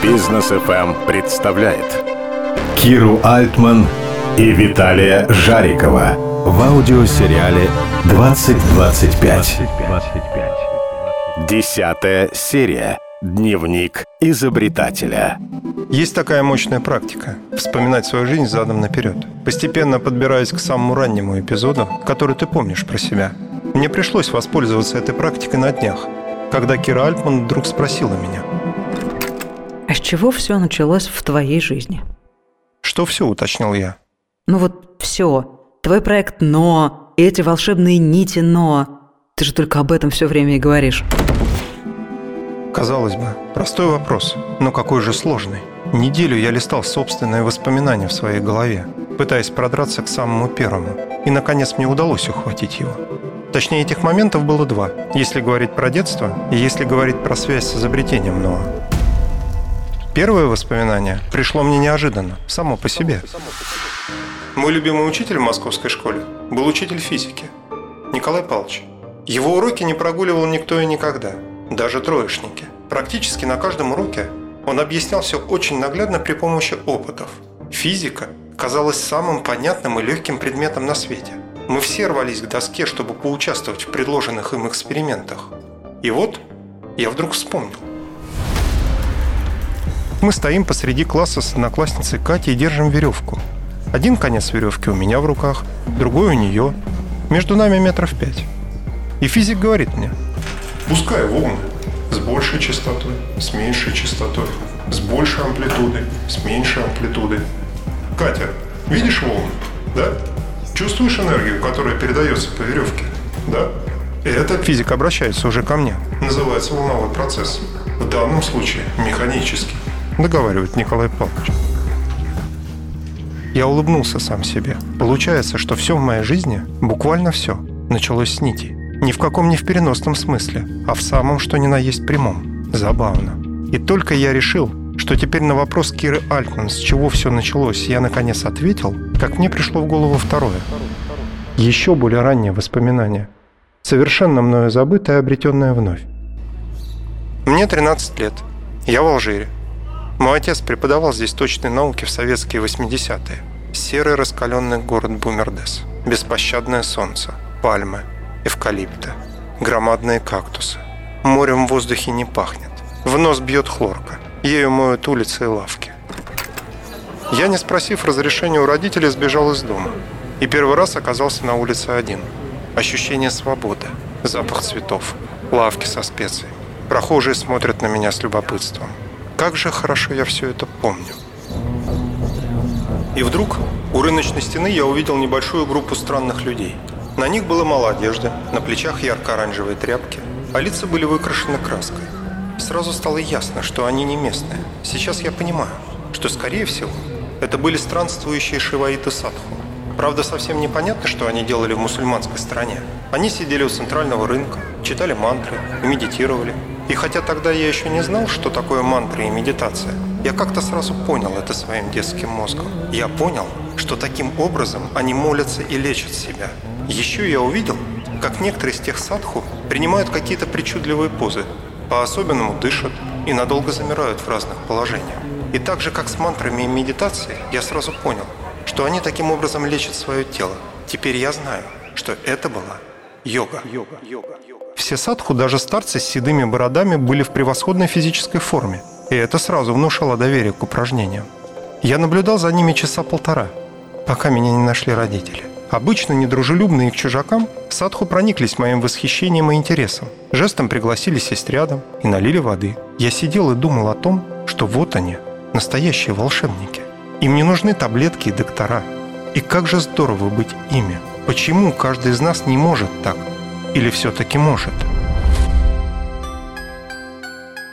Бизнес FM эм представляет Киру Альтман и Виталия Жарикова в аудиосериале 2025. Десятая серия. Дневник изобретателя. Есть такая мощная практика – вспоминать свою жизнь задом наперед, постепенно подбираясь к самому раннему эпизоду, который ты помнишь про себя. Мне пришлось воспользоваться этой практикой на днях, когда Кира Альтман вдруг спросила меня. Чего все началось в твоей жизни? Что все, уточнил я. Ну вот все. Твой проект «Но», и эти волшебные нити «Но». Ты же только об этом все время и говоришь. Казалось бы, простой вопрос, но какой же сложный. Неделю я листал собственные воспоминания в своей голове, пытаясь продраться к самому первому. И, наконец, мне удалось ухватить его. Точнее, этих моментов было два. Если говорить про детство, и если говорить про связь с изобретением Ноа. Первое воспоминание пришло мне неожиданно, само по себе. Мой любимый учитель в московской школе был учитель физики, Николай Павлович. Его уроки не прогуливал никто и никогда – даже троечники. Практически на каждом уроке он объяснял все очень наглядно при помощи опытов. Физика казалась самым понятным и легким предметом на свете. Мы все рвались к доске, чтобы поучаствовать в предложенных им экспериментах. И вот я вдруг вспомнил. Мы стоим посреди класса с одноклассницей Катей и держим веревку. Один конец веревки у меня в руках, другой у нее. Между нами метров пять. И физик говорит мне – Пускай волны с большей частотой, с меньшей частотой, с большей амплитудой, с меньшей амплитудой. Катя, видишь волны? Да? Чувствуешь энергию, которая передается по веревке? Да? И это физик обращается уже ко мне. Называется волновой процесс. В данном случае механический. Договаривает Николай Павлович. Я улыбнулся сам себе. Получается, что все в моей жизни, буквально все, началось с нитей. Ни в каком не в переносном смысле, а в самом, что ни на есть прямом. Забавно. И только я решил, что теперь на вопрос Киры Альтман, с чего все началось, я наконец ответил, как мне пришло в голову второе. Еще более раннее воспоминание. Совершенно мною забытое, обретенное вновь. Мне 13 лет. Я в Алжире. Мой отец преподавал здесь точные науки в советские 80-е. Серый раскаленный город Бумердес. Беспощадное солнце. Пальмы эвкалипта, громадные кактусы. Морем в воздухе не пахнет. В нос бьет хлорка. Ею моют улицы и лавки. Я, не спросив разрешения у родителей, сбежал из дома. И первый раз оказался на улице один. Ощущение свободы, запах цветов, лавки со специями. Прохожие смотрят на меня с любопытством. Как же хорошо я все это помню. И вдруг у рыночной стены я увидел небольшую группу странных людей – на них было мало одежды, на плечах ярко-оранжевые тряпки, а лица были выкрашены краской. Сразу стало ясно, что они не местные. Сейчас я понимаю, что, скорее всего, это были странствующие шиваиты садху. Правда, совсем непонятно, что они делали в мусульманской стране. Они сидели у центрального рынка, читали мантры, медитировали. И хотя тогда я еще не знал, что такое мантры и медитация, я как-то сразу понял это своим детским мозгом. Я понял, что таким образом они молятся и лечат себя – еще я увидел, как некоторые из тех садху принимают какие-то причудливые позы, по-особенному дышат и надолго замирают в разных положениях. И так же, как с мантрами и медитацией, я сразу понял, что они таким образом лечат свое тело. Теперь я знаю, что это была йога. йога. йога. Все садху, даже старцы с седыми бородами, были в превосходной физической форме, и это сразу внушало доверие к упражнениям. Я наблюдал за ними часа полтора, пока меня не нашли родители. Обычно недружелюбные к чужакам, садху прониклись моим восхищением и интересом. Жестом пригласили сесть рядом и налили воды. Я сидел и думал о том, что вот они, настоящие волшебники. Им не нужны таблетки и доктора. И как же здорово быть ими. Почему каждый из нас не может так? Или все-таки может?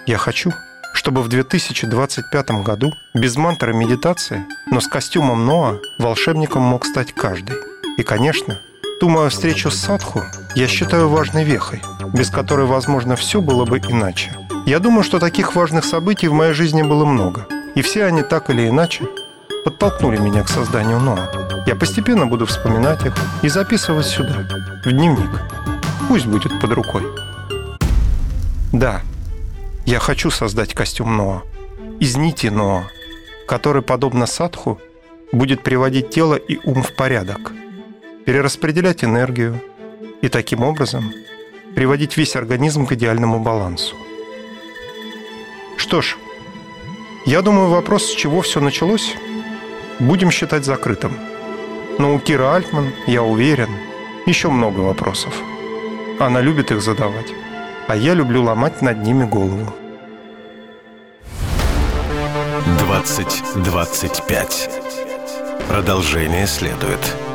Я хочу, чтобы в 2025 году без мантры медитации, но с костюмом Ноа волшебником мог стать каждый. И, конечно, ту мою встречу с Садху я считаю важной вехой, без которой, возможно, все было бы иначе. Я думаю, что таких важных событий в моей жизни было много, и все они так или иначе подтолкнули меня к созданию Ноа. Я постепенно буду вспоминать их и записывать сюда, в дневник. Пусть будет под рукой. Да, я хочу создать костюм Ноа. из нити но, который, подобно садху, будет приводить тело и ум в порядок, перераспределять энергию и таким образом приводить весь организм к идеальному балансу. Что ж, я думаю, вопрос, с чего все началось, будем считать закрытым. Но у Кира Альтман, я уверен, еще много вопросов. Она любит их задавать, а я люблю ломать над ними голову. 2025. Продолжение следует.